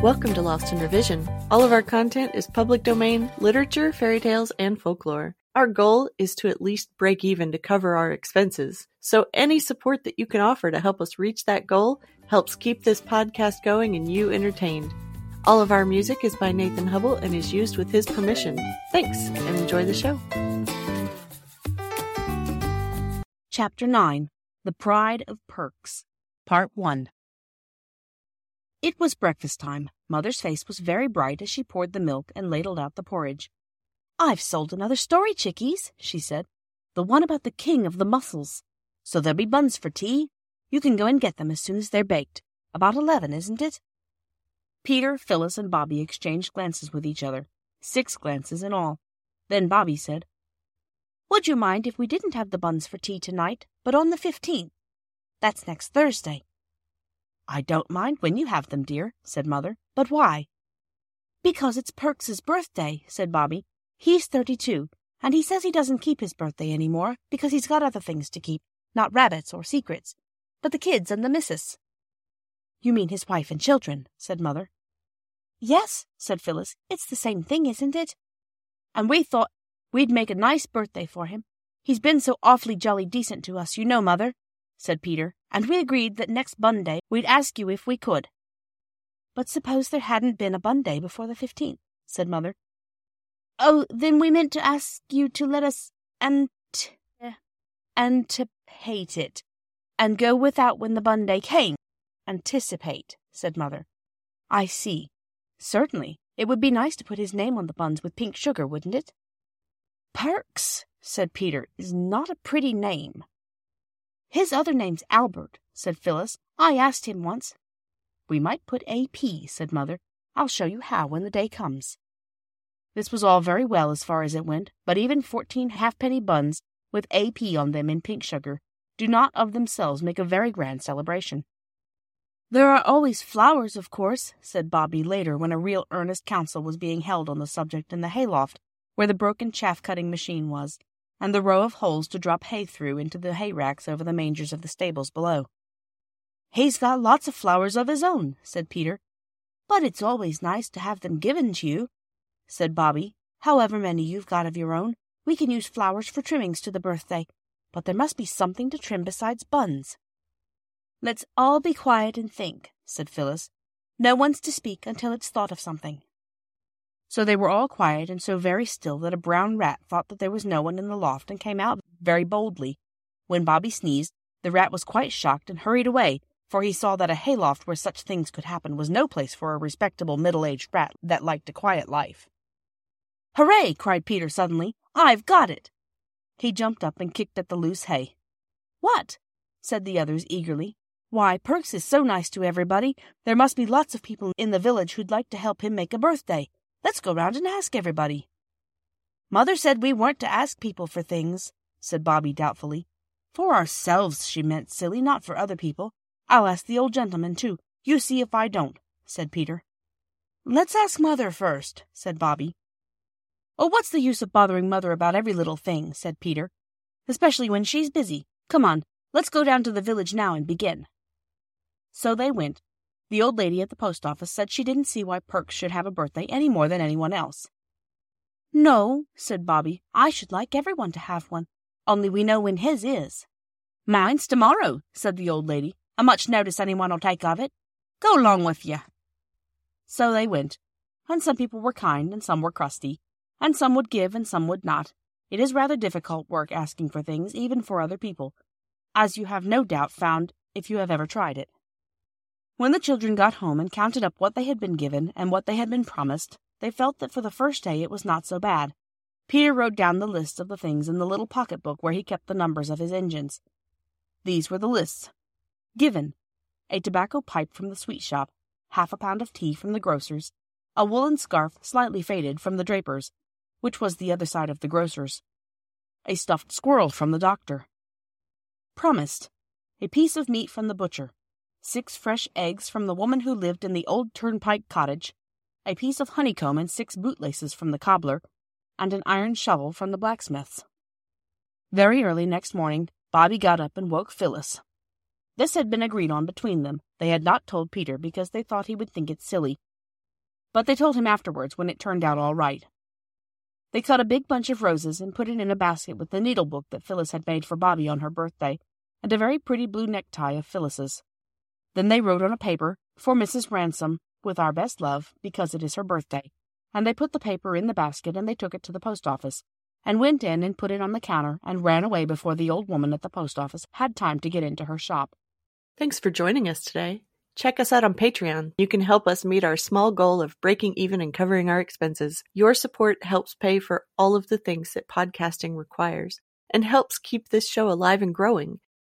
Welcome to Lost in Revision. All of our content is public domain, literature, fairy tales, and folklore. Our goal is to at least break even to cover our expenses. So any support that you can offer to help us reach that goal helps keep this podcast going and you entertained. All of our music is by Nathan Hubble and is used with his permission. Thanks and enjoy the show. Chapter 9 The Pride of Perks Part 1 It was breakfast time. Mother's face was very bright as she poured the milk and ladled out the porridge. I've sold another story, chickies, she said. The one about the king of the mussels. So there'll be buns for tea. You can go and get them as soon as they're baked. About eleven, isn't it? Peter, Phyllis, and Bobby exchanged glances with each other. Six glances in all. Then Bobby said, Would you mind if we didn't have the buns for tea tonight, but on the fifteenth? That's next Thursday. I don't mind when you have them, dear, said Mother. But why? Because it's Perks's birthday, said Bobby. He's thirty-two, and he says he doesn't keep his birthday any more because he's got other things to keep, not rabbits or secrets, but the kids and the missus. You mean his wife and children, said Mother. Yes, said Phyllis. It's the same thing, isn't it? And we thought we'd make a nice birthday for him. He's been so awfully jolly decent to us, you know, Mother, said Peter, and we agreed that next Bun Day we'd ask you if we could. But suppose there hadn't been a Bun Day before the fifteenth, said Mother. Oh, then we meant to ask you to let us ant anticipate it, and go without when the Bun Day came. Anticipate, said Mother. I see. Certainly. It would be nice to put his name on the buns with pink sugar, wouldn't it? Perks, said Peter, is not a pretty name. His other name's Albert, said Phyllis. I asked him once. We might put A.P., said Mother. I'll show you how when the day comes. This was all very well as far as it went, but even fourteen halfpenny buns with A.P. on them in pink sugar do not of themselves make a very grand celebration. There are always flowers, of course, said Bobby later when a real earnest council was being held on the subject in the hayloft, where the broken chaff cutting machine was, and the row of holes to drop hay through into the hay racks over the mangers of the stables below. He's got lots of flowers of his own, said Peter. But it's always nice to have them given to you, said Bobby. However many you've got of your own, we can use flowers for trimmings to the birthday, but there must be something to trim besides buns. Let's all be quiet and think, said Phyllis. No one's to speak until it's thought of something. So they were all quiet and so very still that a brown rat thought that there was no one in the loft and came out very boldly. When Bobby sneezed, the rat was quite shocked and hurried away, for he saw that a hayloft where such things could happen was no place for a respectable middle-aged rat that liked a quiet life. Hooray! cried Peter suddenly. I've got it! He jumped up and kicked at the loose hay. What? said the others eagerly. Why, Perks is so nice to everybody. There must be lots of people in the village who'd like to help him make a birthday. Let's go round and ask everybody. Mother said we weren't to ask people for things, said Bobby doubtfully. For ourselves, she meant, silly, not for other people. I'll ask the old gentleman, too. You see if I don't, said Peter. Let's ask Mother first, said Bobby. Oh, what's the use of bothering Mother about every little thing, said Peter. Especially when she's busy. Come on, let's go down to the village now and begin. So they went. The old lady at the post office said she didn't see why Perks should have a birthday any more than anyone else. No, said Bobby, I should like everyone to have one, only we know when his is. Mine's tomorrow, said the old lady. A much notice anyone'll take of it. Go along with ye. So they went, and some people were kind and some were crusty, and some would give and some would not. It is rather difficult work asking for things, even for other people, as you have no doubt found if you have ever tried it. When the children got home and counted up what they had been given and what they had been promised, they felt that for the first day it was not so bad. Peter wrote down the list of the things in the little pocket book where he kept the numbers of his engines. These were the lists. Given. A tobacco pipe from the sweet shop, half a pound of tea from the grocer's, a woolen scarf slightly faded from the draper's, which was the other side of the grocer's, a stuffed squirrel from the doctor. Promised. A piece of meat from the butcher, six fresh eggs from the woman who lived in the old turnpike cottage, a piece of honeycomb and six bootlaces from the cobbler, and an iron shovel from the blacksmith's. Very early next morning, Bobby got up and woke Phyllis. This had been agreed on between them. They had not told Peter because they thought he would think it silly, but they told him afterwards when it turned out all right. They cut a big bunch of roses and put it in a basket with the needlebook that Phyllis had made for Bobby on her birthday, and a very pretty blue necktie of Phyllis's. Then they wrote on a paper, For Mrs. Ransome, with our best love, because it is her birthday, and they put the paper in the basket and they took it to the post office, and went in and put it on the counter and ran away before the old woman at the post office had time to get into her shop. Thanks for joining us today. Check us out on Patreon. You can help us meet our small goal of breaking even and covering our expenses. Your support helps pay for all of the things that podcasting requires and helps keep this show alive and growing.